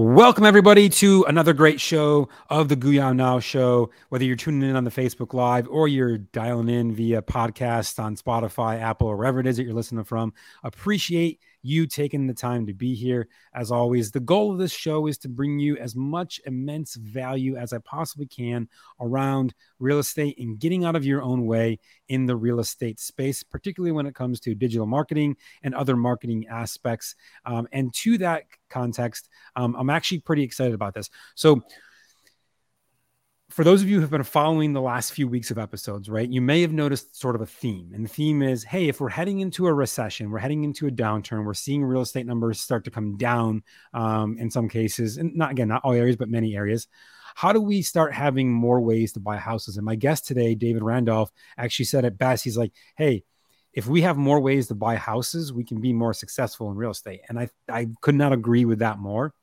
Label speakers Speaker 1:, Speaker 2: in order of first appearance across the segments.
Speaker 1: Welcome, everybody, to another great show of the Guya Now Show. Whether you're tuning in on the Facebook Live or you're dialing in via podcast on Spotify, Apple, or wherever it is that you're listening from, appreciate you taking the time to be here. As always, the goal of this show is to bring you as much immense value as I possibly can around real estate and getting out of your own way in the real estate space, particularly when it comes to digital marketing and other marketing aspects. Um, and to that context, um, I'm actually pretty excited about this. So, for those of you who have been following the last few weeks of episodes, right, you may have noticed sort of a theme. And the theme is hey, if we're heading into a recession, we're heading into a downturn, we're seeing real estate numbers start to come down um, in some cases, and not again, not all areas, but many areas. How do we start having more ways to buy houses? And my guest today, David Randolph, actually said it best. He's like, hey, if we have more ways to buy houses, we can be more successful in real estate. And I, I could not agree with that more.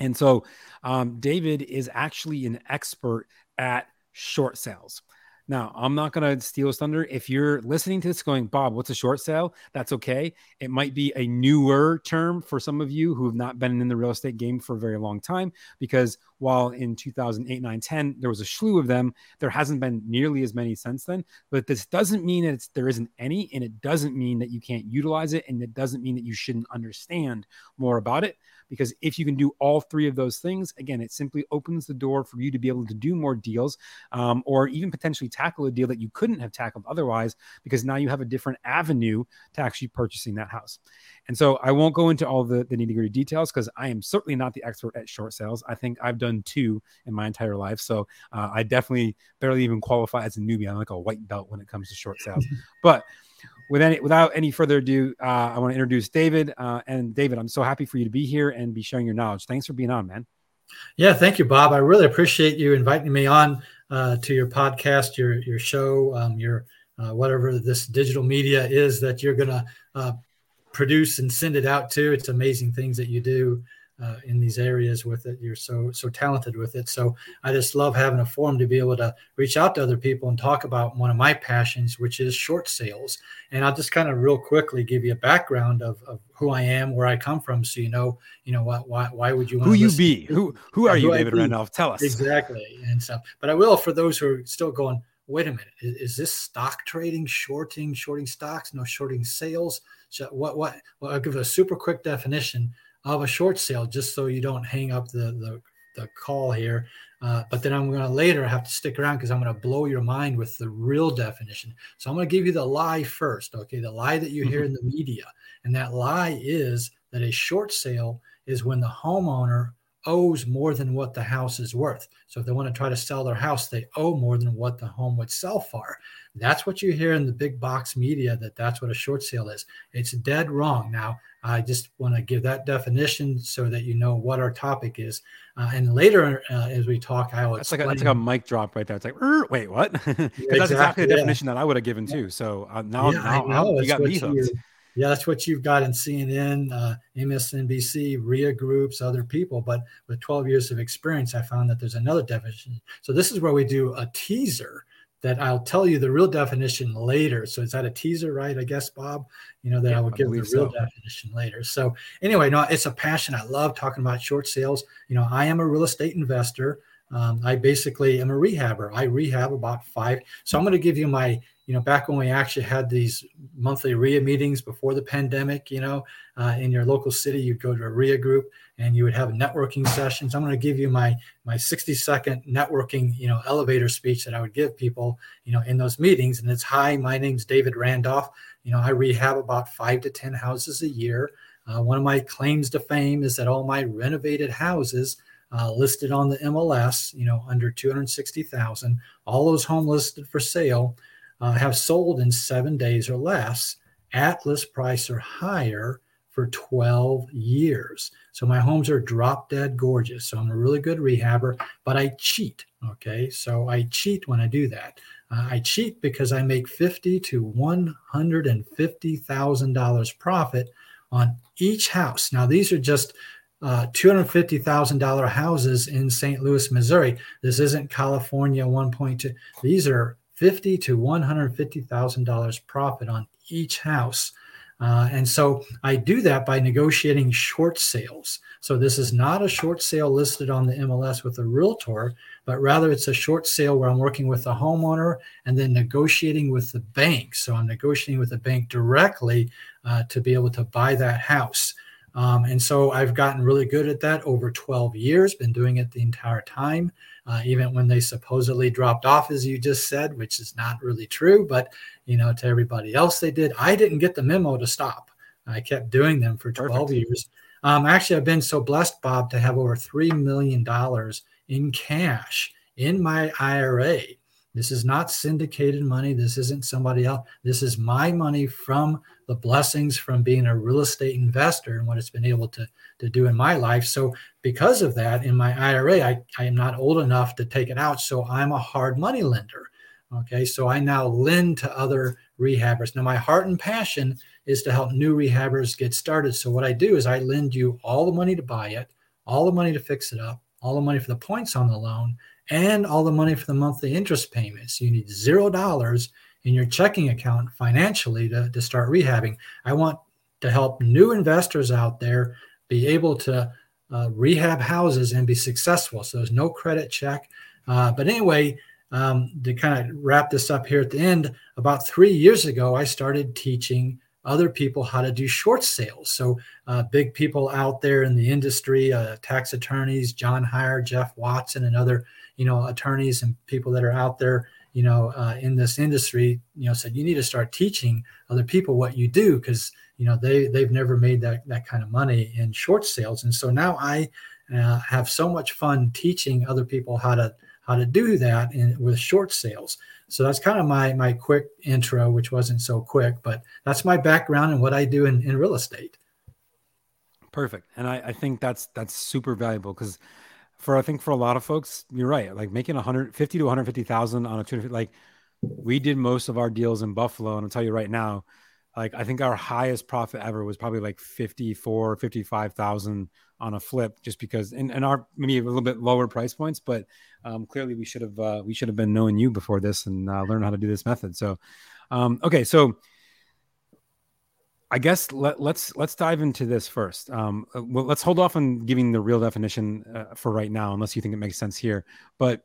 Speaker 1: And so um, David is actually an expert at short sales. Now, I'm not going to steal his thunder. If you're listening to this going, Bob, what's a short sale? That's okay. It might be a newer term for some of you who have not been in the real estate game for a very long time, because while in 2008, 9, 10, there was a slew of them, there hasn't been nearly as many since then. But this doesn't mean that there isn't any, and it doesn't mean that you can't utilize it, and it doesn't mean that you shouldn't understand more about it because if you can do all three of those things, again, it simply opens the door for you to be able to do more deals um, or even potentially tackle a deal that you couldn't have tackled otherwise because now you have a different avenue to actually purchasing that house. And so I won't go into all the, the nitty gritty details because I am certainly not the expert at short sales. I think I've done two in my entire life. So uh, I definitely barely even qualify as a newbie. I'm like a white belt when it comes to short sales. but with any without any further ado, uh, I want to introduce David. Uh, and David, I'm so happy for you to be here and be sharing your knowledge. Thanks for being on, man.
Speaker 2: Yeah, thank you, Bob. I really appreciate you inviting me on uh, to your podcast, your your show, um, your uh, whatever this digital media is that you're going to uh, produce and send it out to. It's amazing things that you do uh, in these areas with it. You're so so talented with it. So I just love having a forum to be able to reach out to other people and talk about one of my passions, which is short sales. And I'll just kind of real quickly give you a background of, of who I am, where I come from, so you know, you know, what, why why would you want
Speaker 1: who you be? Who who are you, David Randolph? Tell us
Speaker 2: exactly. And stuff. but I will for those who are still going. Wait a minute, is, is this stock trading, shorting, shorting stocks? No, shorting sales. So what? What? Well, I'll give a super quick definition of a short sale just so you don't hang up the the, the call here. Uh, but then I'm going to later have to stick around because I'm going to blow your mind with the real definition. So I'm going to give you the lie first. Okay. The lie that you hear in the media. And that lie is that a short sale is when the homeowner owes more than what the house is worth. So if they want to try to sell their house, they owe more than what the home would sell for. That's what you hear in the big box media that that's what a short sale is. It's dead wrong. Now, I just want to give that definition so that you know what our topic is. Uh, and later, uh, as we talk, I will.
Speaker 1: That's like, a, that's like a mic drop right there. It's like, wait, what? exactly, that's exactly the yeah. definition that I would have given too. So uh, now, yeah, now, now you got me hooked.
Speaker 2: Yeah, that's what you've got in CNN, uh, MSNBC, RIA groups, other people. But with 12 years of experience, I found that there's another definition. So this is where we do a teaser that I'll tell you the real definition later. So is that a teaser, right? I guess, Bob, you know, that yeah, I will give the real so. definition later. So anyway, no, it's a passion. I love talking about short sales. You know, I am a real estate investor. Um, I basically am a rehabber. I rehab about five. So I'm going to give you my you know, back when we actually had these monthly RIA meetings before the pandemic, you know, uh, in your local city, you'd go to a RIA group and you would have networking sessions. I'm going to give you my my 60 second networking, you know, elevator speech that I would give people, you know, in those meetings. And it's hi, my name's David Randolph. You know, I rehab about five to ten houses a year. Uh, one of my claims to fame is that all my renovated houses uh, listed on the MLS, you know, under 260,000, all those homes listed for sale uh, have sold in seven days or less at list price or higher for 12 years. So my homes are drop dead gorgeous. So I'm a really good rehabber, but I cheat. Okay. So I cheat when I do that. Uh, I cheat because I make fifty to one hundred and fifty thousand dollars profit on each house. Now these are just uh, $250,000 houses in St. Louis, Missouri. This isn't California 1.2. These are fifty to one hundred fifty thousand dollars profit on each house. Uh, and so I do that by negotiating short sales. So this is not a short sale listed on the MLS with a realtor, but rather it's a short sale where I'm working with the homeowner and then negotiating with the bank. So I'm negotiating with the bank directly uh, to be able to buy that house. Um, and so I've gotten really good at that over 12 years, been doing it the entire time, uh, even when they supposedly dropped off, as you just said, which is not really true. But, you know, to everybody else they did. I didn't get the memo to stop. I kept doing them for 12 Perfect. years. Um, actually, I've been so blessed, Bob, to have over $3 million in cash in my IRA. This is not syndicated money. This isn't somebody else. This is my money from the blessings from being a real estate investor and what it's been able to, to do in my life. So, because of that, in my IRA, I, I am not old enough to take it out. So, I'm a hard money lender. Okay. So, I now lend to other rehabbers. Now, my heart and passion is to help new rehabbers get started. So, what I do is I lend you all the money to buy it, all the money to fix it up, all the money for the points on the loan, and all the money for the monthly interest payments. You need zero dollars in your checking account financially to, to start rehabbing. I want to help new investors out there be able to uh, rehab houses and be successful. So there's no credit check. Uh, but anyway, um, to kind of wrap this up here at the end, about three years ago, I started teaching other people how to do short sales. So, uh, big people out there in the industry, uh, tax attorneys, John Hyre, Jeff Watson, and other you know attorneys and people that are out there you know uh, in this industry you know said you need to start teaching other people what you do because you know they they've never made that that kind of money in short sales. And so now i uh, have so much fun teaching other people how to how to do that in, with short sales. So that's kind of my my quick intro which wasn't so quick but that's my background and what i do in, in real estate.
Speaker 1: Perfect. And i, I think that's that's super valuable because for I think for a lot of folks, you're right. Like making 150 to 150,000 on a 250, like we did most of our deals in Buffalo. And I'll tell you right now, like I think our highest profit ever was probably like 54, 55,000 on a flip just because, and, and our maybe a little bit lower price points, but um, clearly we should have, uh, we should have been knowing you before this and uh, learn how to do this method. So, um, okay. So I guess let, let's let's dive into this first. Um, uh, well, let's hold off on giving the real definition uh, for right now, unless you think it makes sense here. But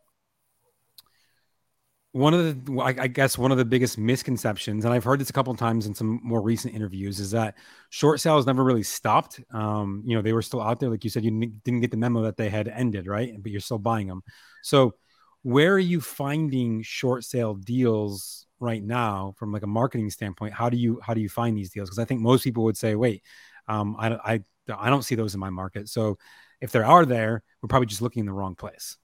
Speaker 1: one of the, I, I, guess, one of the biggest misconceptions, and I've heard this a couple of times in some more recent interviews, is that short sales never really stopped. Um, you know, they were still out there, like you said. You didn't get the memo that they had ended, right? But you're still buying them. So, where are you finding short sale deals right now from like a marketing standpoint how do you how do you find these deals? Because i think most people would say wait um, I, I i don't see those in my market. So if there are there we're probably just looking in the wrong place.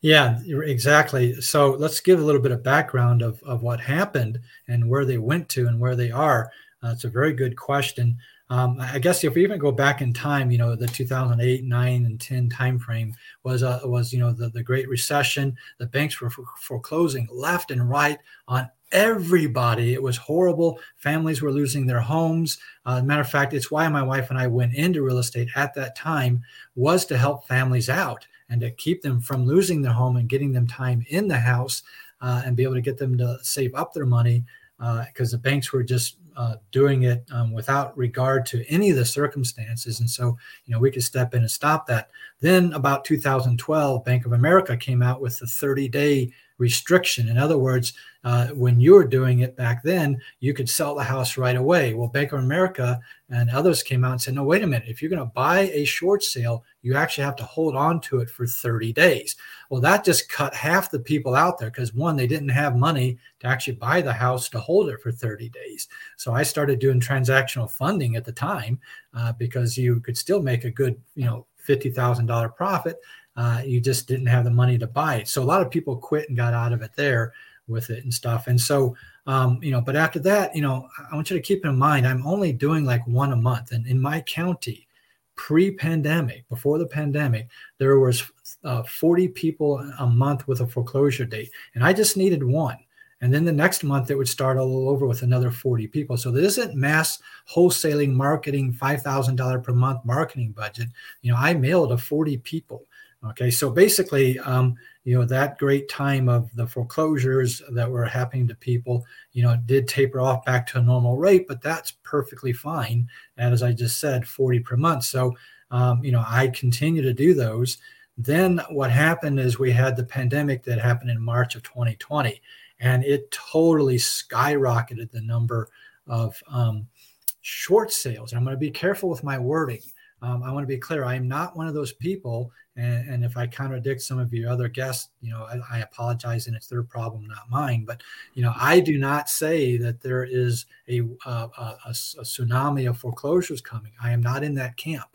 Speaker 2: Yeah exactly. So let's give a little bit of background of, of what happened and where they went to and where they are. Uh, it's a very good question um, I guess if we even go back in time, you know, the 2008, 9, and 10 timeframe was uh, was you know the, the Great Recession. The banks were foreclosing left and right on everybody. It was horrible. Families were losing their homes. Uh, matter of fact, it's why my wife and I went into real estate at that time was to help families out and to keep them from losing their home and getting them time in the house uh, and be able to get them to save up their money because uh, the banks were just uh, doing it um, without regard to any of the circumstances. And so, you know, we could step in and stop that. Then, about 2012, Bank of America came out with the 30 day restriction. In other words, uh, when you were doing it back then, you could sell the house right away. Well, Bank of America and others came out and said, no, wait a minute. If you're going to buy a short sale, you actually have to hold on to it for 30 days. Well, that just cut half the people out there because one, they didn't have money to actually buy the house to hold it for 30 days. So I started doing transactional funding at the time uh, because you could still make a good, you know, $50,000 profit uh, you just didn't have the money to buy it. So a lot of people quit and got out of it there with it and stuff. And so, um, you know, but after that, you know, I want you to keep in mind, I'm only doing like one a month. And in my county, pre-pandemic, before the pandemic, there was uh, 40 people a month with a foreclosure date, and I just needed one. And then the next month, it would start all over with another 40 people. So there isn't mass wholesaling marketing, $5,000 per month marketing budget. You know, I mailed to 40 people Okay, so basically, um, you know, that great time of the foreclosures that were happening to people, you know, did taper off back to a normal rate, but that's perfectly fine. And as I just said, 40 per month. So, um, you know, I continue to do those. Then what happened is we had the pandemic that happened in March of 2020, and it totally skyrocketed the number of um, short sales. And I'm going to be careful with my wording. Um, I want to be clear. I am not one of those people. And, and, if I contradict some of your other guests, you know, I, I, apologize, and it's their problem, not mine. But you know, I do not say that there is a, a, a, a tsunami of foreclosures coming. I am not in that camp.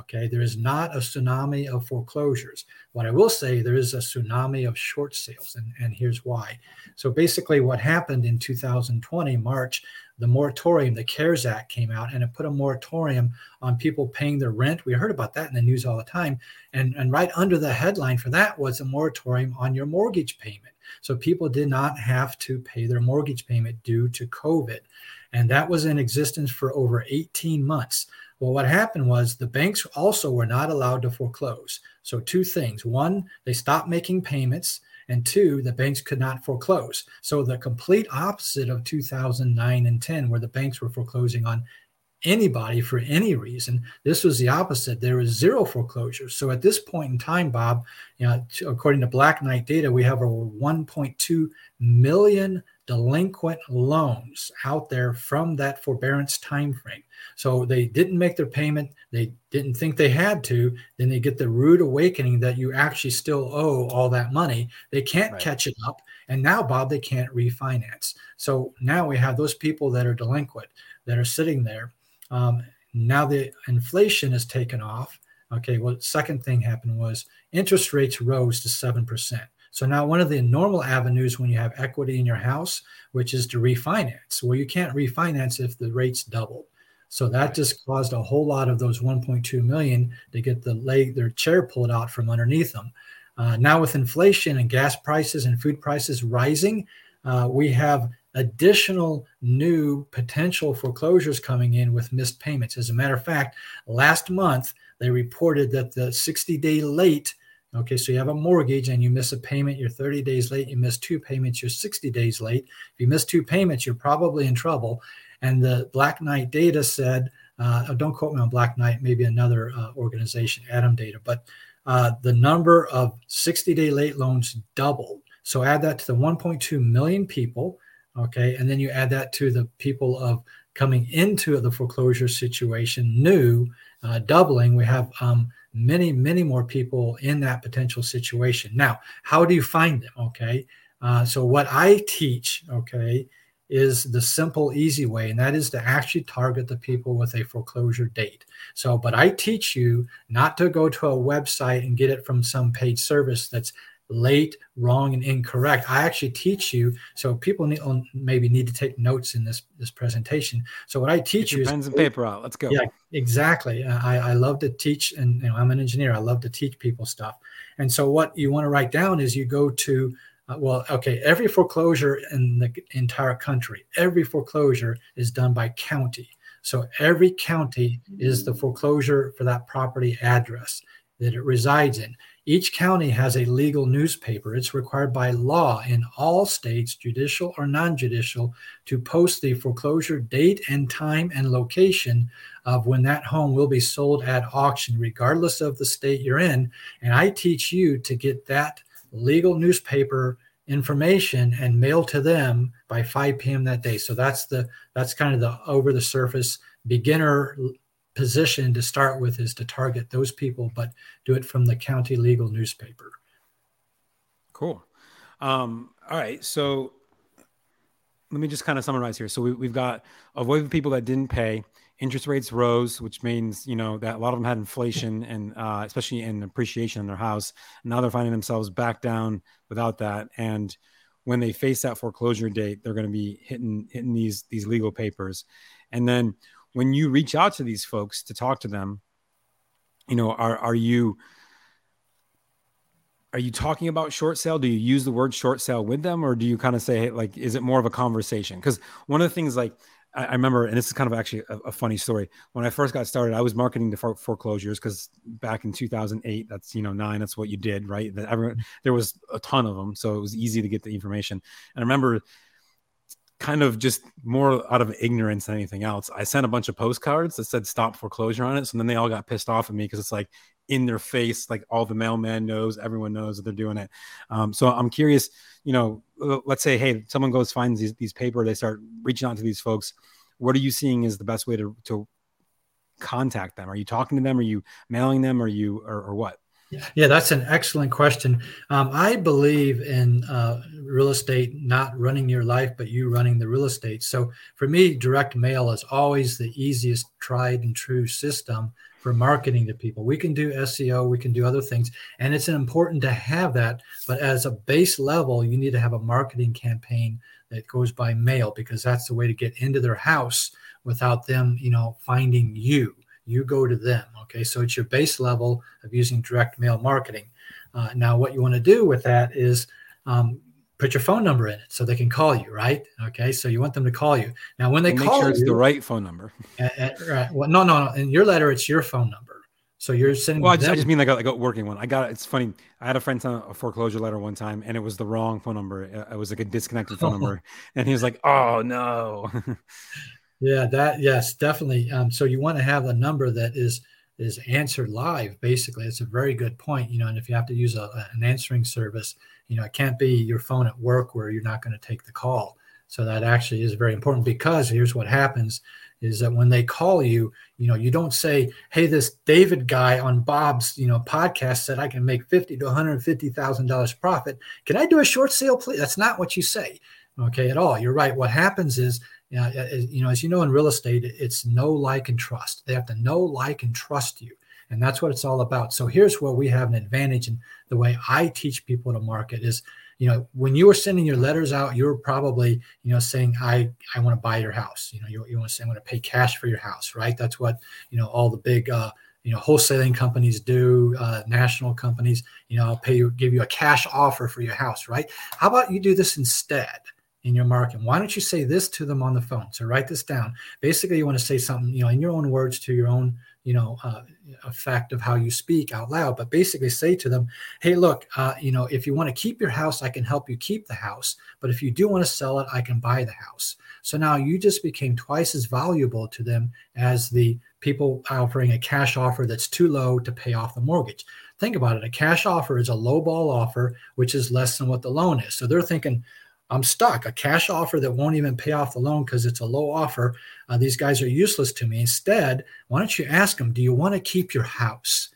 Speaker 2: Okay, there is not a tsunami of foreclosures. What I will say, there is a tsunami of short sales, and, and here's why. So basically, what happened in 2020, March, the moratorium, the CARES Act came out and it put a moratorium on people paying their rent. We heard about that in the news all the time. And, and right under the headline for that was a moratorium on your mortgage payment. So people did not have to pay their mortgage payment due to COVID. And that was in existence for over 18 months. Well, what happened was the banks also were not allowed to foreclose. So, two things one, they stopped making payments and two, the banks could not foreclose. So the complete opposite of 2009 and 10, where the banks were foreclosing on anybody for any reason. This was the opposite. There was zero foreclosures. So at this point in time, Bob, you know, according to Black Knight data, we have over 1.2 million delinquent loans out there from that forbearance time frame. So they didn't make their payment, they didn't think they had to, then they get the rude awakening that you actually still owe all that money. They can't right. catch it up. And now, Bob, they can't refinance. So now we have those people that are delinquent that are sitting there. Um, now the inflation is taken off. Okay, well, second thing happened was interest rates rose to 7%. So now one of the normal avenues when you have equity in your house, which is to refinance. Well, you can't refinance if the rates double. So that just caused a whole lot of those 1.2 million to get the leg, their chair pulled out from underneath them. Uh, now with inflation and gas prices and food prices rising, uh, we have additional new potential foreclosures coming in with missed payments. As a matter of fact, last month they reported that the 60 day late Okay, so you have a mortgage and you miss a payment, you're 30 days late. You miss two payments, you're 60 days late. If you miss two payments, you're probably in trouble. And the Black Knight data said, uh, don't quote me on Black Knight, maybe another uh, organization, ATTOM Data, but uh, the number of 60 day late loans doubled. So add that to the 1.2 million people. Okay, and then you add that to the people of coming into the foreclosure situation new, uh, doubling. We have um, many, many more people in that potential situation. Now, how do you find them? Okay. Uh, so, what I teach, okay, is the simple, easy way, and that is to actually target the people with a foreclosure date. So, but I teach you not to go to a website and get it from some paid service that's late, wrong, and incorrect. I actually teach you. So people need, maybe need to take notes in this this presentation. So what I teach you
Speaker 1: is pens and paper out. Let's go.
Speaker 2: Yeah, exactly. Uh, I, I love to teach, and you know I'm an engineer. I love to teach people stuff. And so what you want to write down is you go to uh, well, okay, every foreclosure in the entire country, every foreclosure is done by county. So every county is the foreclosure for that property address that it resides in. Each county has a legal newspaper. It's required by law in all states, judicial or non judicial, to post the foreclosure date and time and location of when that home will be sold at auction, regardless of the state you're in. And I teach you to get that legal newspaper information and mail to them by 5 p.m. that day. So that's the that's kind of the over the surface beginner position to start with is to target those people, but do it from the county legal newspaper.
Speaker 1: Cool. Um, all right. So let me just kind of summarize here. So we, have got avoid the people that didn't pay. Interest rates rose, which means you know that a lot of them had inflation and uh, especially in appreciation in their house. Now they're finding themselves back down without that. And when they face that foreclosure date, they're going to be hitting hitting these these legal papers. And then when you reach out to these folks to talk to them, you know, are are you are you talking about short sale? Do you use the word short sale with them, or do you kind of say like, is it more of a conversation? Because one of the things like I, remember, and this is kind of actually a, a, funny story. When I first got started, I was marketing the foreclosures because back in 2008, that's you know nine, that's what you did, right? That everyone, there was a ton of them, so it was easy to get the information. And I remember, kind of just more out of ignorance than anything else, I sent a bunch of postcards that said "Stop foreclosure" on it. So then they all got pissed off at me because it's like in their face, like all the mailman knows, everyone knows that they're doing it. Um, so I'm curious, you know, let's say, hey, someone goes finds these these paper, they start reaching out to these folks. What are you seeing is the best way to to contact them? Are you talking to them? Are you mailing them? Are you or, or what?
Speaker 2: Yeah, that's an excellent question. Um, I believe in uh, real estate not running your life, but you running the real estate. So for me, direct mail is always the easiest, tried and true system for marketing to people. We can do SEO, we can do other things, and it's important to have that. But as a base level, you need to have a marketing campaign that goes by mail because that's the way to get into their house without them, you know, finding you. You go to them. Okay, so it's your base level of using direct mail marketing. Uh, now, what you want to do with that is um, put your phone number in it so they can call you, right? Okay, so you want them to call you. Now, when they
Speaker 1: make
Speaker 2: call
Speaker 1: sure it's
Speaker 2: you,
Speaker 1: the right phone number.
Speaker 2: Uh, uh, right. Well, no, no, no. In your letter, it's your phone number. So you're sending.
Speaker 1: Well, I just, I just, mean like a, like a working one. I got it's funny. I had a friend send a foreclosure letter one time, and it was the wrong phone number. It was like a disconnected phone number, and he was like, "Oh no."
Speaker 2: yeah, that yes, definitely. Um, so you want to have a number that is is answered live. Basically, it's a very good point. You know, and if you have to use a, an answering service, you know, it can't be your phone at work where you're not going to take the call. So that actually is very important because here's what happens is that when they call you, you know, you don't say, "Hey, this David guy on Bob's, you know, podcast said I can make fifty to one hundred fifty thousand dollars profit. Can I do a short sale, please?" That's not what you say, okay, at all. You're right. What happens is, you know, as you know, in real estate, it's know, like, and trust. They have to know, like, and trust you. And that's what it's all about. So here's where we have an advantage. And the way I teach people to market is, you know, when you were sending your letters out, you were probably, you know, saying, I, I want to buy your house. You know, you, you want to say, I'm going to pay cash for your house, right? That's what, you know, all the big, uh, you know, wholesaling companies do, uh, national companies, you know, I'll pay you, give you a cash offer for your house, right? How about you do this instead? In your marketing. Why don't you say this to them on the phone? So write this down. Basically, you want to say something, you know, in your own words to your own you know uh, effect of how you speak out loud but basically say to them hey look uh, you know if you want to keep your house i can help you keep the house but if you do want to sell it i can buy the house so now you just became twice as valuable to them as the people offering a cash offer that's too low to pay off the mortgage think about it a cash offer is a low ball offer which is less than what the loan is so they're thinking I'm stuck. A cash offer that won't even pay off the loan because it's a low offer. Uh, these guys are useless to me. Instead, why don't you ask them, do you want to keep your house?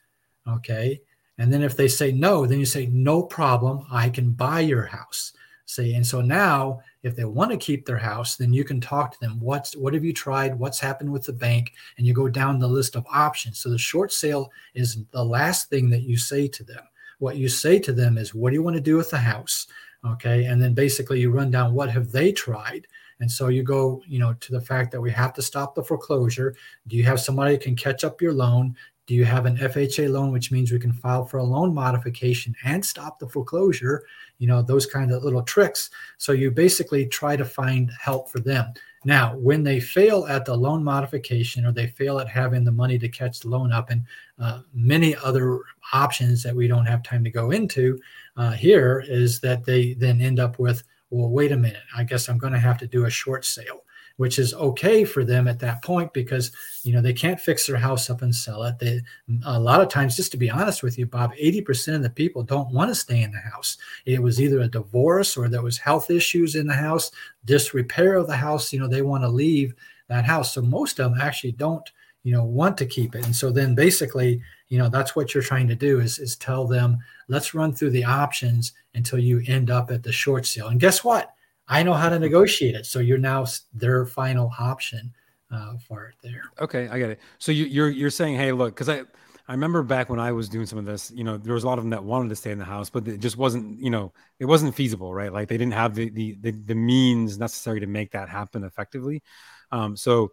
Speaker 2: Okay. And then if they say no, then you say, no problem. I can buy your house. See, and so now if they want to keep their house, then you can talk to them. What's what have you tried? What's happened with the bank? And you go down the list of options. So the short sale is the last thing that you say to them. What you say to them is, what do you want to do with the house? Okay? And then basically you run down what have they tried. And so you go you know to the fact that we have to stop the foreclosure. Do you have somebody can catch up your loan do you have an fha loan which means we can file for a loan modification and stop the foreclosure? You know those kind of little tricks. So you basically try to find help for them. Now when they fail at the loan modification or they fail at having the money to catch the loan up and uh, many other options that we don't have time to go into uh, here is that they then end up with, well, wait a minute, I guess I'm going to have to do a short sale, which is okay for them at that point because you know they can't fix their house up and sell it. They a lot of times, just to be honest with you, Bob, 80% of the people don't want to stay in the house. It was either a divorce or there was health issues in the house, disrepair of the house. You know, they want to leave that house. So most of them actually don't, you know, want to keep it. And so then basically you know that's what you're trying to do is is tell them let's run through the options until you end up at the short sale and guess what i know how to negotiate it so you're now their final option uh, for it there
Speaker 1: okay i get it so you, you're you're saying hey look because i I remember back when I was doing some of this, you know, there was a lot of them that wanted to stay in the house, but it just wasn't, you know, it wasn't feasible, right? Like they didn't have the the the, the means necessary to make that happen effectively. Um, so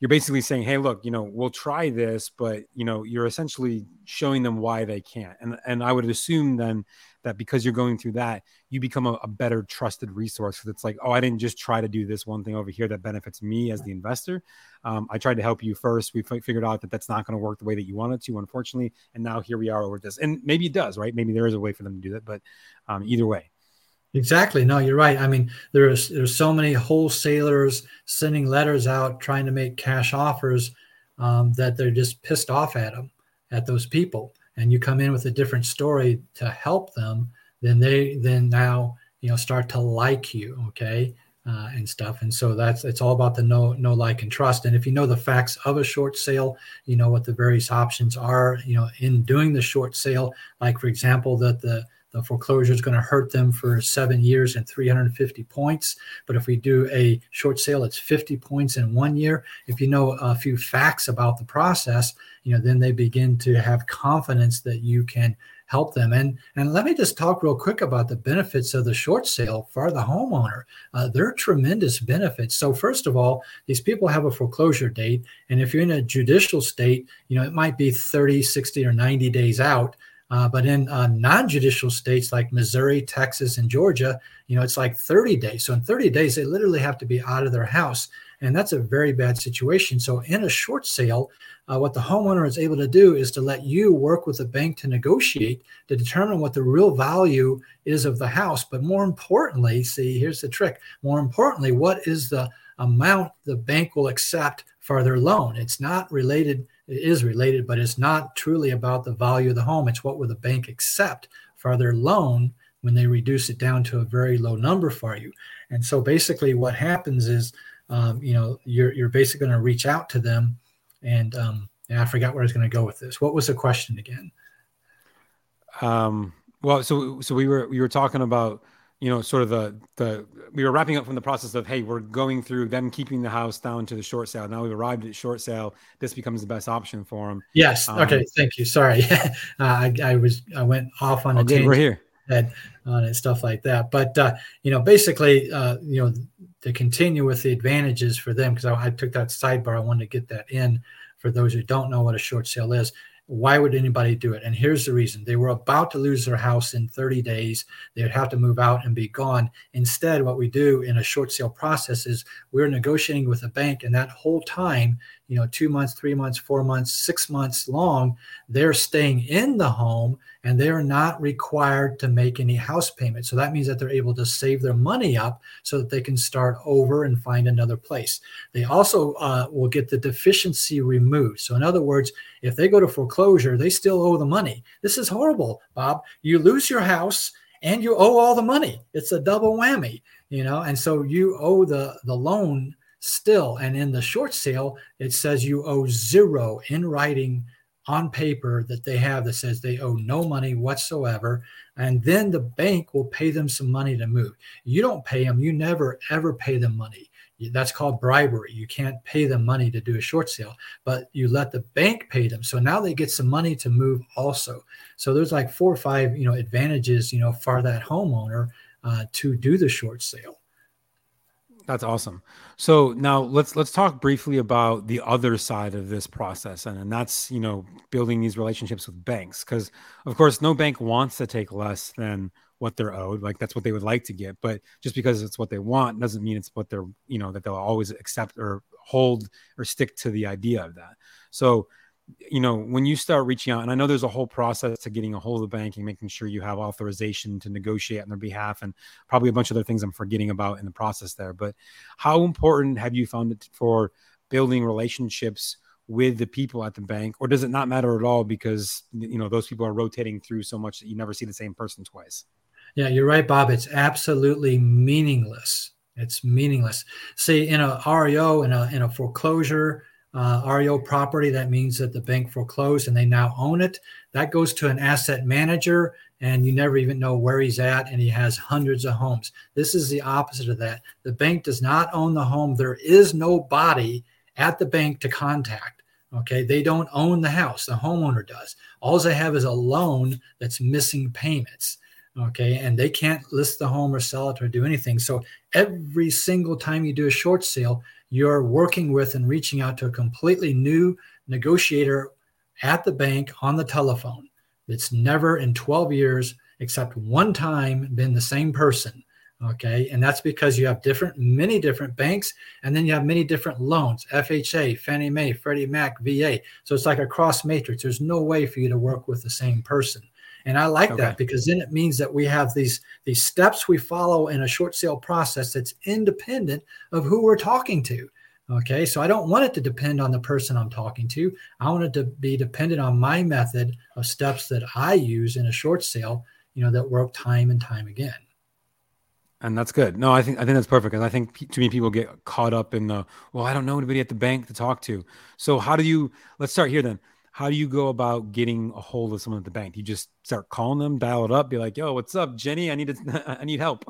Speaker 1: you're basically saying, hey, look, you know, we'll try this, but you know, you're essentially showing them why they can't. And and I would assume then that because you're going through that, you become a, a better trusted resource. Because it's like, oh, I didn't just try to do this one thing over here that benefits me as the investor. Um, I tried to help you first. We f- figured out that that's not going to work the way that you wanted to, unfortunately. And now here we are over this. And maybe it does, right? Maybe there is a way for them to do that. But um, either way.
Speaker 2: Exactly. No, you're right. I mean, there's there's so many wholesalers sending letters out trying to make cash offers um, that they're just pissed off at them, at those people. And you come in with a different story to help them, then they then now you know start to like you, okay, uh, and stuff. And so that's it's all about the no no like, and trust. And if you know the facts of a short sale, you know what the various options are. You know, in doing the short sale, like for example, that the the foreclosure is going to hurt them for seven years and 350 points. But if we do a short sale, it's 50 points in one year. If you know a few facts about the process, you know, then they begin to have confidence that you can help them. And and let me just talk real quick about the benefits of the short sale for the homeowner. Uh, they're tremendous benefits. So first of all, these people have a foreclosure date, and if you're in a judicial state, you know it might be 30, 60, or 90 days out. Uh, but in uh, non-judicial states like Missouri, Texas, and Georgia, you know, it's like 30 days. So in 30 days, they literally have to be out of their house, and that's a very bad situation. So in a short sale, uh, what the homeowner is able to do is to let you work with the bank to negotiate to determine what the real value is of the house. But more importantly, see, here's the trick. More importantly, what is the amount the bank will accept for their loan? It's not related it is related, but it's not truly about the value of the home. It's what will the bank accept for their loan when they reduce it down to a very low number for you. And so basically, what happens is, um, you know, you're you're basically going to reach out to them, and um, I forgot where I was going to go with this. What was the question again?
Speaker 1: Um, well, so so we were we were talking about you know, sort of the the we were wrapping up from the process of hey, we're going through them keeping the house down to the short sale. Now we've arrived at short sale. This becomes the best option for them.
Speaker 2: Yes. Um, okay. Thank you. Sorry, uh, I, I was I went off on a
Speaker 1: tangent. We're here.
Speaker 2: And, On it, stuff like that. But uh, you know, basically, uh, you know, to continue with the advantages for them because I, I took that sidebar. I wanted to get that in for those who don't know what a short sale is why would anybody do it? And here's the reason they were about to lose their house in 30 days. They'd have to move out and be gone. Instead, what we do in a short sale process is we're negotiating with a bank, and that whole time, you know, two months, three months, four months, six months long, they're staying in the home and they're not required to make any house payment. So that means that they're able to save their money up so that they can start over and find another place. They also uh, will get the deficiency removed. So, in other words, if they go to foreclosure, they still owe the money. This is horrible, Bob. You lose your house and you owe all the money. It's a double whammy, you know, and so you owe the the loan still. And in the short sale, it says you owe zero in writing on paper that they have that says they owe no money whatsoever. And then the bank will pay them some money to move. You don't pay them, you never ever pay them money. That's called bribery. You can't pay them money to do a short sale, but you let the bank pay them. So now they get some money to move also. So there's like four or five, you know, advantages, you know, for that homeowner uh, to do the short sale.
Speaker 1: That's awesome. So now let's let's talk briefly about the other side of this process, and, and that's you know building these relationships with banks, because of course no bank wants to take less than what they're owed. Like that's what they would like to get, but just because it's what they want doesn't mean it's what they're you know that they'll always accept or hold or stick to the idea of that. So you know, when you start reaching out, and I know there's a whole process to getting a hold of the bank and making sure you have authorization to negotiate on their behalf, and probably a bunch of other things I'm forgetting about in the process there. But how important have you found it for building relationships with the people at the bank, or does it not matter at all because you know those people are rotating through so much that you never see the same person twice?
Speaker 2: Yeah, you're right, Bob. It's absolutely meaningless. It's meaningless. See, in a REO, in a in a foreclosure uh, REO property. That means that the bank foreclosed and they now own it. That goes to an asset manager, and you never even know where he's at, and he has hundreds of homes. This is the opposite of that. The bank does not own the home. There is no body at the bank to contact. Okay, they don't own the house. The homeowner does. All they have is a loan that's missing payments okay and they can't list the home or sell it or do anything so every single time you do a short sale you're working with and reaching out to a completely new negotiator at the bank on the telephone. It's never in 12 years, except one time, been the same person. Okay. And that's because you have different, many different banks, and then you have many different loans FHA, Fannie Mae, Freddie Mac, VA. So it's like a cross matrix. There's no way for you to work with the same person. And I like okay. that because then it means that we have these these steps we follow in a short sale process that's independent of who we're talking to. Okay, so I don't want it to depend on the person I'm talking to. I want it to be dependent on my method of steps that I use in a short sale, you know, that work time and time again.
Speaker 1: And that's good. No, I think I think that's perfect. And I think too many people get caught up in the well, I don't know anybody at the bank to talk to. So how do you? Let's start here then. How do you go about getting a hold of someone at the bank? You just start calling them, dial it up, be like, "Yo, what's up, Jenny? I need to, I need help."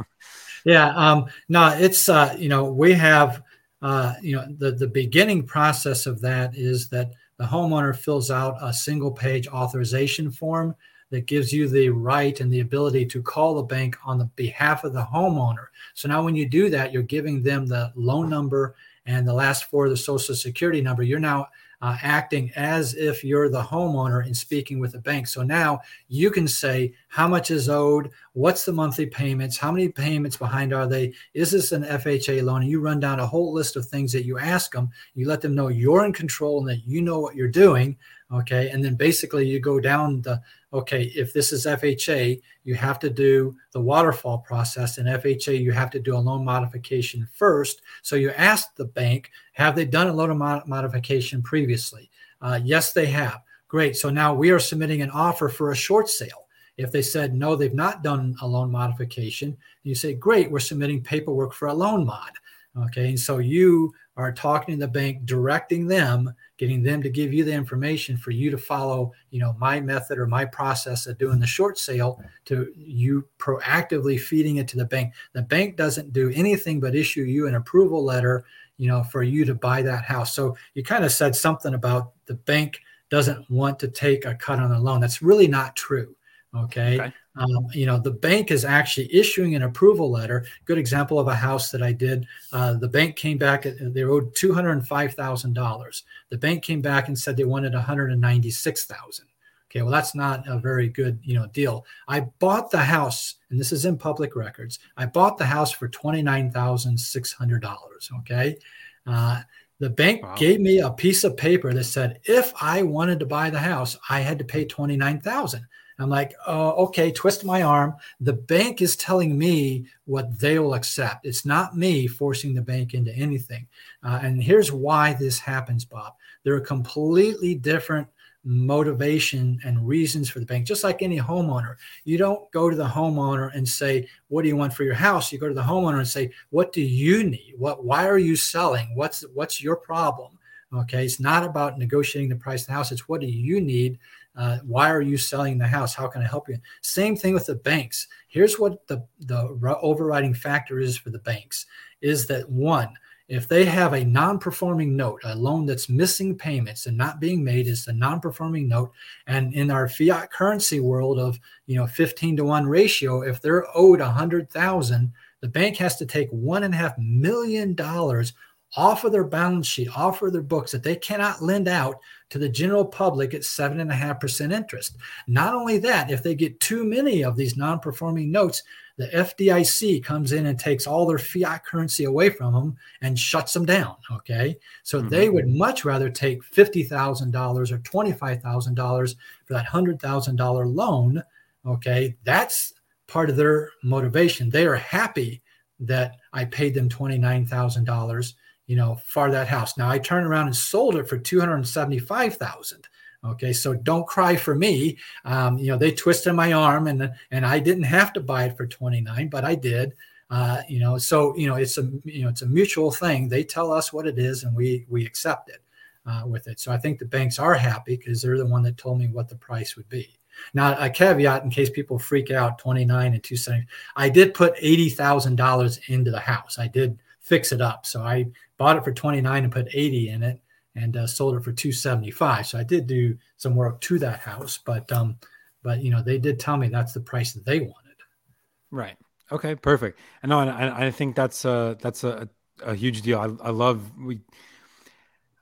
Speaker 2: Yeah. Um. No, it's uh. You know, we have uh. You know, the the beginning process of that is that the homeowner fills out a single page authorization form that gives you the right and the ability to call the bank on the behalf of the homeowner. So now when you do that, you're giving them the loan number and the last four the social security number. You're now uh, acting as if you're the homeowner and speaking with the bank. So now you can say how much is owed, what's the monthly payments, how many payments behind are they, is this an FHA loan? And you run down a whole list of things that you ask them. You let them know you're in control and that you know what you're doing. Okay. And then basically you go down the okay, if this is FHA, you have to do the waterfall process. And FHA, you have to do a loan modification first. So you ask the bank, have they done a loan mod- modification previously? Uh, yes, they have. Great. So now we are submitting an offer for a short sale. If they said no, they've not done a loan modification, you say, great, we're submitting paperwork for a loan mod. Okay. And so you are talking to the bank, directing them getting them to give you the information for you to follow you know my method or my process of doing the short sale to you proactively feeding it to the bank. The bank doesn't do anything but issue you an approval letter you know for you to buy that house. So you kind of said something about the bank doesn't want to take a cut on the loan. That's really not true okay, okay. Um, you know, the bank is actually issuing an approval letter. Good example of a house that I did. Uh, the bank came back; they owed two hundred and five thousand dollars. The bank came back and said they wanted one hundred and ninety six thousand. Okay, well, that's not a very good, you know, deal. I bought the house, and this is in public records. I bought the house for twenty nine thousand six hundred dollars. Okay. Uh, the bank wow. gave me a piece of paper that said if I wanted to buy the house, I had to pay twenty nine thousand. I'm like, oh, okay, twist my arm. The bank is telling me what they will accept. It's not me forcing the bank into anything. Uh, and here's why this happens, Bob. There are completely different motivation and reasons for the bank just like any homeowner you don't go to the homeowner and say what do you want for your house you go to the homeowner and say what do you need what why are you selling what's what's your problem okay it's not about negotiating the price of the house it's what do you need uh, why are you selling the house? How can I help you? Same thing with the banks. Here's what the, the overriding factor is for the banks is that one, if they have a non-performing note, a loan that's missing payments and not being made is the non-performing note. And in our fiat currency world of you know 15 to 1 ratio, if they're owed a hundred thousand, the bank has to take one and a half million dollars off of their balance sheet, off of their books that they cannot lend out to the general public at 7.5% interest. Not only that, if they get too many of these non performing notes, the FDIC comes in and takes all their fiat currency away from them and shuts them down. Okay. So mm-hmm. they would much rather take $50,000 or $25,000 for that $100,000 loan. Okay. That's part of their motivation. They are happy that I paid them $29,000 you know, for that house. Now I turned around and sold it for 275,000. Okay. So don't cry for me. Um, you know, they twisted my arm and, and I didn't have to buy it for 29, but I did. Uh, you know, so, you know, it's a, you know, it's a mutual thing. They tell us what it is and we, we accept it uh, with it. So I think the banks are happy because they're the one that told me what the price would be. Now, a caveat in case people freak out 29 and 270, I did put $80,000 into the house. I did fix it up. So I bought it for 29 and put 80 in it and uh, sold it for 275. So I did do some work to that house, but um, but you know they did tell me that's the price that they wanted.
Speaker 1: Right. Okay. Perfect. And no, and I, I think that's uh that's a a huge deal. I, I love we.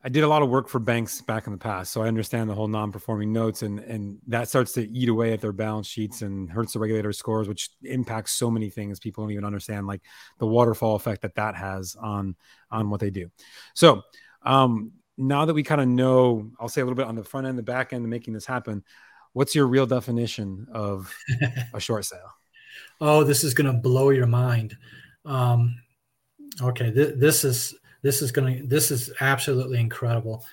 Speaker 1: I did a lot of work for banks back in the past, so I understand the whole non-performing notes, and and that starts to eat away at their balance sheets and hurts the regulator scores, which impacts so many things. People don't even understand, like the waterfall effect that that has on on what they do. So, um, now that we kind of know, I'll say a little bit on the front end, the back end, making this happen. What's your real definition of a short sale?
Speaker 2: oh, this is going to blow your mind. Um, okay, th- this is this is going to this is absolutely incredible.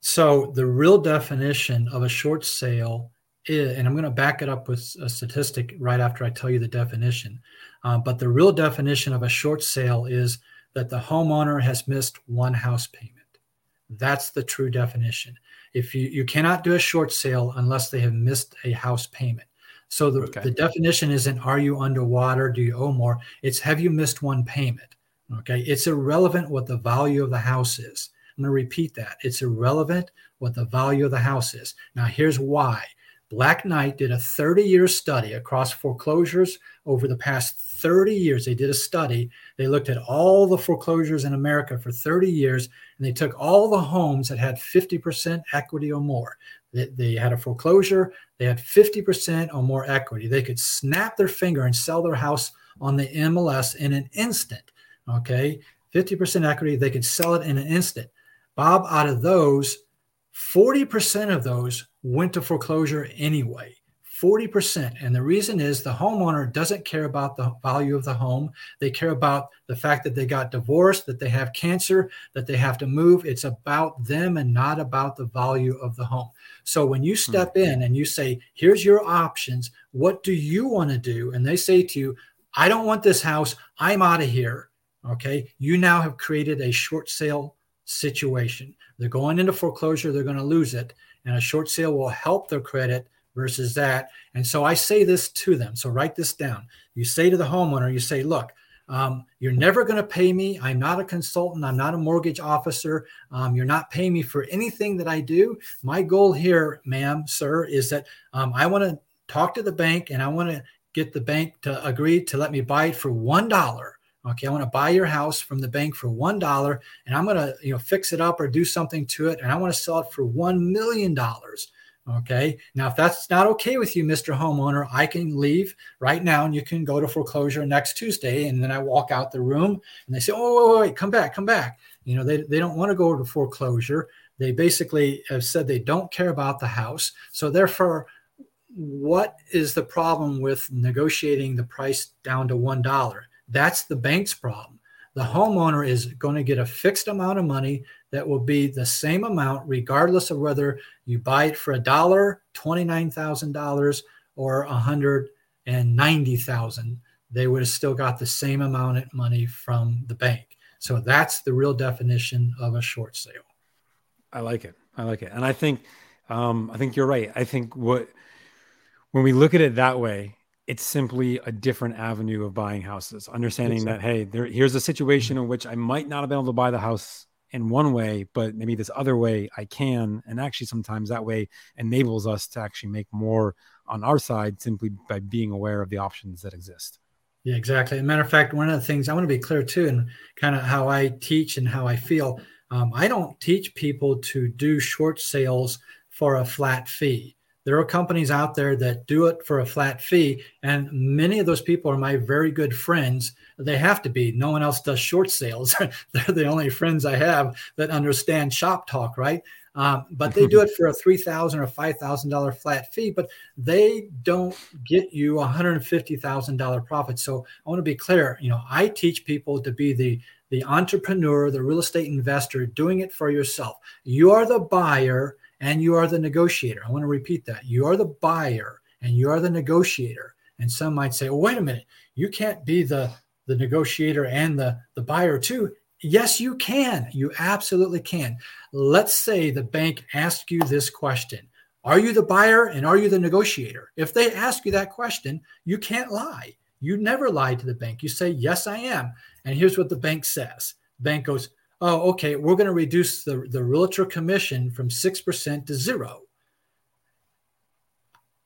Speaker 2: So the real definition of a short sale is, and I'm going to back it up with a statistic right after I tell you the definition. Uh, but the real definition of a short sale is that the homeowner has missed one house payment. That's the true definition. If you you cannot do a short sale unless they have missed a house payment. So the, okay. the definition isn't are you underwater? Do you owe more? It's have you missed one payment? Okay. It's irrelevant what the value of the house is. I'm going to repeat that. It's irrelevant what the value of the house is. Now, here's why. Black Knight did a 30 year study across foreclosures over the past 30 years. They did a study. They looked at all the foreclosures in America for 30 years and they took all the homes that had 50% equity or more. They, they had a foreclosure, they had 50% or more equity. They could snap their finger and sell their house on the MLS in an instant. Okay. 50% equity, they could sell it in an instant. Bob, out of those, 40% of those went to foreclosure anyway. 40%. And the reason is the homeowner doesn't care about the value of the home. They care about the fact that they got divorced, that they have cancer, that they have to move. It's about them and not about the value of the home. So when you hmm. step in and you say, here's your options, what do you want to do? And they say to you, I don't want this house. I'm out of here. Okay. You now have created a short sale situation. They're going into foreclosure, they're going to lose it. And a short sale will help their credit versus that. And so I say this to them. So write this down. You say to the homeowner, you say, look, um, you're never going to pay me. I'm not a consultant. I'm not a mortgage officer. Um, you're not paying me for anything that I do. My goal here, ma'am, sir, is that um, I want to talk to the bank and I want to get the bank to agree to let me buy it for one dollar. Okay, I want to buy your house from the bank for one dollar, and I'm going to you know fix it up or do something to it, and I want to sell it for one million dollars. Okay. Now, if that's not okay with you, Mr. Homeowner, I can leave right now and you can go to foreclosure next Tuesday. And then I walk out the room and they say, Oh, wait, wait, come back, come back. You know, they, they don't want to go to foreclosure. They basically have said they don't care about the house. So, therefore, what is the problem with negotiating the price down to $1? That's the bank's problem. The homeowner is going to get a fixed amount of money that will be the same amount, regardless of whether you buy it for a dollar, twenty-nine thousand dollars, or a hundred and ninety thousand. They would have still got the same amount of money from the bank. So that's the real definition of a short sale.
Speaker 1: I like it. I like it, and I think, um, I think you're right. I think what when we look at it that way, it's simply a different avenue of buying houses. Understanding exactly. that hey, there, here's a situation in which I might not have been able to buy the house in one way, but maybe this other way I can. And actually, sometimes that way enables us to actually make more on our side simply by being aware of the options that exist.
Speaker 2: Yeah, exactly. As a matter of fact, one of the things I want to be clear too, and kind of how I teach and how I feel, um, I don't teach people to do short sales for a flat fee. There are companies out there that do it for a flat fee, and many of those people are my very good friends. They have to be. No one else does short sales. They're the only friends I have that understand shop talk, right? Um, but they do it for a three thousand or five thousand dollar flat fee, but they don't get you a hundred fifty thousand dollar profit. So I want to be clear. You know, I teach people to be the the entrepreneur, the real estate investor, doing it for yourself. You are the buyer and you are the negotiator. I want to repeat that. You are the buyer and you are the negotiator. And some might say, well, wait a minute, you can't be the, the negotiator and the, the buyer too. Yes, you can. You absolutely can. Let's say the bank asks you this question Are you the buyer and are you the negotiator? If they ask you that question, you can't lie. You never lie to the bank. You say, Yes, I am. And here's what the bank says. Bank goes, oh, okay, we're going to reduce the, the realtor commission from 6% to zero.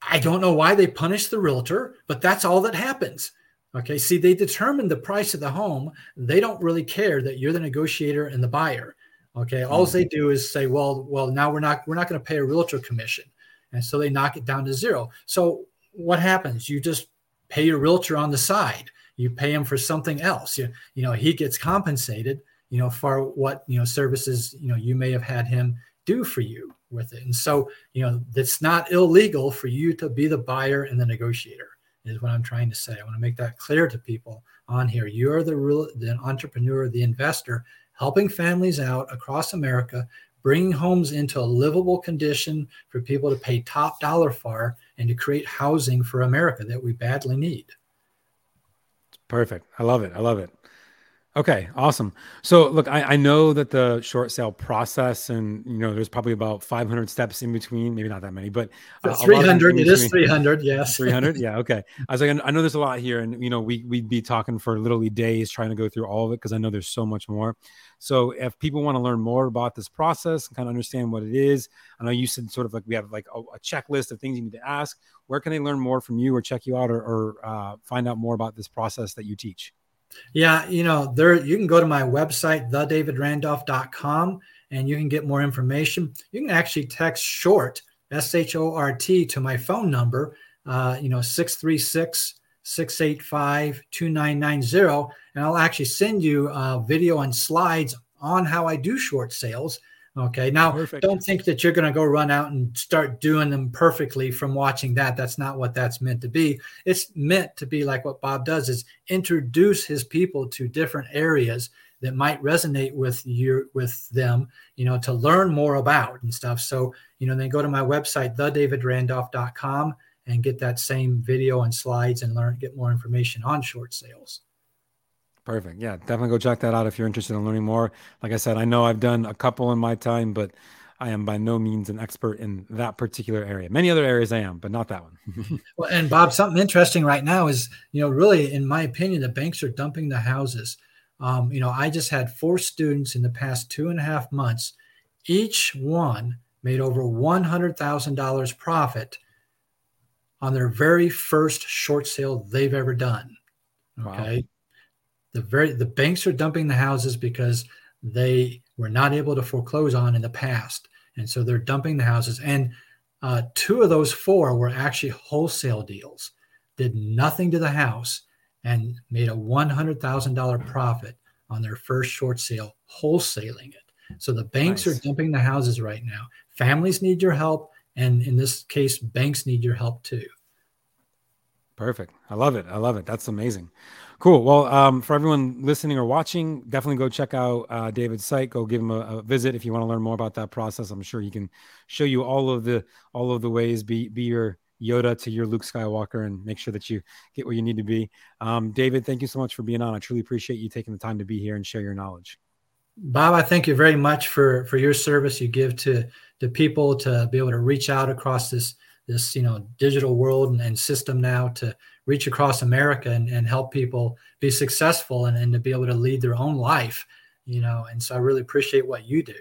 Speaker 2: I don't know why they punish the realtor, but that's all that happens. Okay, see, they determine the price of the home. They don't really care that you're the negotiator and the buyer. Okay, all mm-hmm. they do is say, well, well, now we're not we're not going to pay a realtor commission, and so they knock it down to zero. So what happens? You just pay your realtor on the side. You pay him for something else. You, you know, he gets compensated, you know, for what you know services you know you may have had him do for you with it. And so, you know, it's not illegal for you to be the buyer and the negotiator is what I'm trying to say. I want to make that clear to people on here. You're the real the entrepreneur, the investor, helping families out across America, bringing homes into a livable condition for people to pay top dollar for and to create housing for America that we badly need.
Speaker 1: It's perfect. I love it. I love it. Okay, awesome. So, look, I, I, know that the short sale process, and you know, there's probably about 500 steps in between. Maybe not that many, but
Speaker 2: uh, 300. It is 300. Yes.
Speaker 1: 300. Yeah. Okay. I was like, I know there's a lot here, and you know, we we'd be talking for literally days trying to go through all of it because I know there's so much more. So, if people want to learn more about this process and kind of understand what it is, I know you said sort of like we have like a, a checklist of things you need to ask. Where can they learn more from you, or check you out, or, or uh, find out more about this process that you teach?
Speaker 2: Yeah, you know, there you can go to my website, thedavidrandolph.com, and you can get more information. You can actually text short, S H O R T, to my phone number, uh, you know, 636 685 2990. And I'll actually send you a video and slides on how I do short sales Okay. Now, Perfect. don't think that you're going to go run out and start doing them perfectly from watching that. That's not what that's meant to be. It's meant to be like what Bob does is introduce his people to different areas that might resonate with you with them, you know, to learn more about and stuff. So, you know, then go to my website, thedavidrandolph.com and get that same video and slides and learn get more information on short sales.
Speaker 1: Perfect. Yeah, definitely go check that out if you're interested in learning more. Like I said, I know I've done a couple in my time, but I am by no means an expert in that particular area. Many other areas I am, but not that one.
Speaker 2: well, and Bob, something interesting right now is, you know, really, in my opinion, the banks are dumping the houses. Um, you know, I just had four students in the past two and a half months. Each one made over $100,000 profit on their very first short sale they've ever done. Okay. Wow the very the banks are dumping the houses because they were not able to foreclose on in the past. And so they're dumping the houses. And uh, two of those four were actually wholesale deals did nothing to the house and made a $100000 profit on their first short sale wholesaling it. So the banks nice. are dumping the houses right now. Families need your help and in this case banks need your help too.
Speaker 1: Perfect. I love it. I love it. That's amazing Cool. Well, um, for everyone listening or watching, definitely go check out uh, David's site. Go give him a, a, visit if you want to learn more about that process. I'm sure he can show you all of the all of the ways. Be be your Yoda to your Luke Skywalker and make sure that you get where you need to be. Um, David, thank you so much for being on. I truly appreciate you taking the time to be here and share your knowledge.
Speaker 2: Bob, I thank you very much for for your service you give to to people to be able to reach out across this this you know digital world and, and system now to reach across America and, and help people be successful and, and to be able to lead their own life, you know. And so I really appreciate what you do.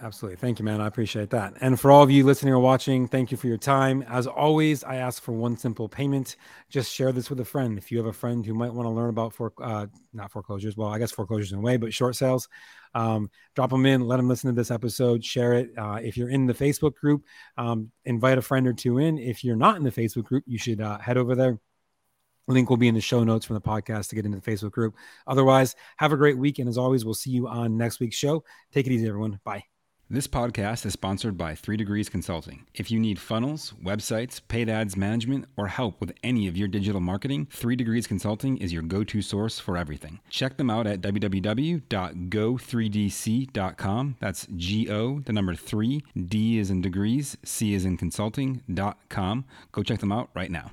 Speaker 1: Absolutely. Thank you, man. I appreciate that. And for all of you listening or watching, thank you for your time. As always, I ask for one simple payment. Just share this with a friend. If you have a friend who might want to learn about for uh, not foreclosures, well, I guess foreclosures in a way, but short sales, um, drop them in, let them listen to this episode, share it. Uh, if you're in the Facebook group, um, invite a friend or two in. If you're not in the Facebook group, you should uh, head over there. Link will be in the show notes from the podcast to get into the Facebook group. Otherwise, have a great week. And as always, we'll see you on next week's show. Take it easy, everyone. Bye.
Speaker 3: This podcast is sponsored by 3 Degrees Consulting. If you need funnels, websites, paid ads management, or help with any of your digital marketing, 3 Degrees Consulting is your go to source for everything. Check them out at www.go3dc.com. That's G O, the number 3, D is in degrees, C is in consulting.com. Go check them out right now.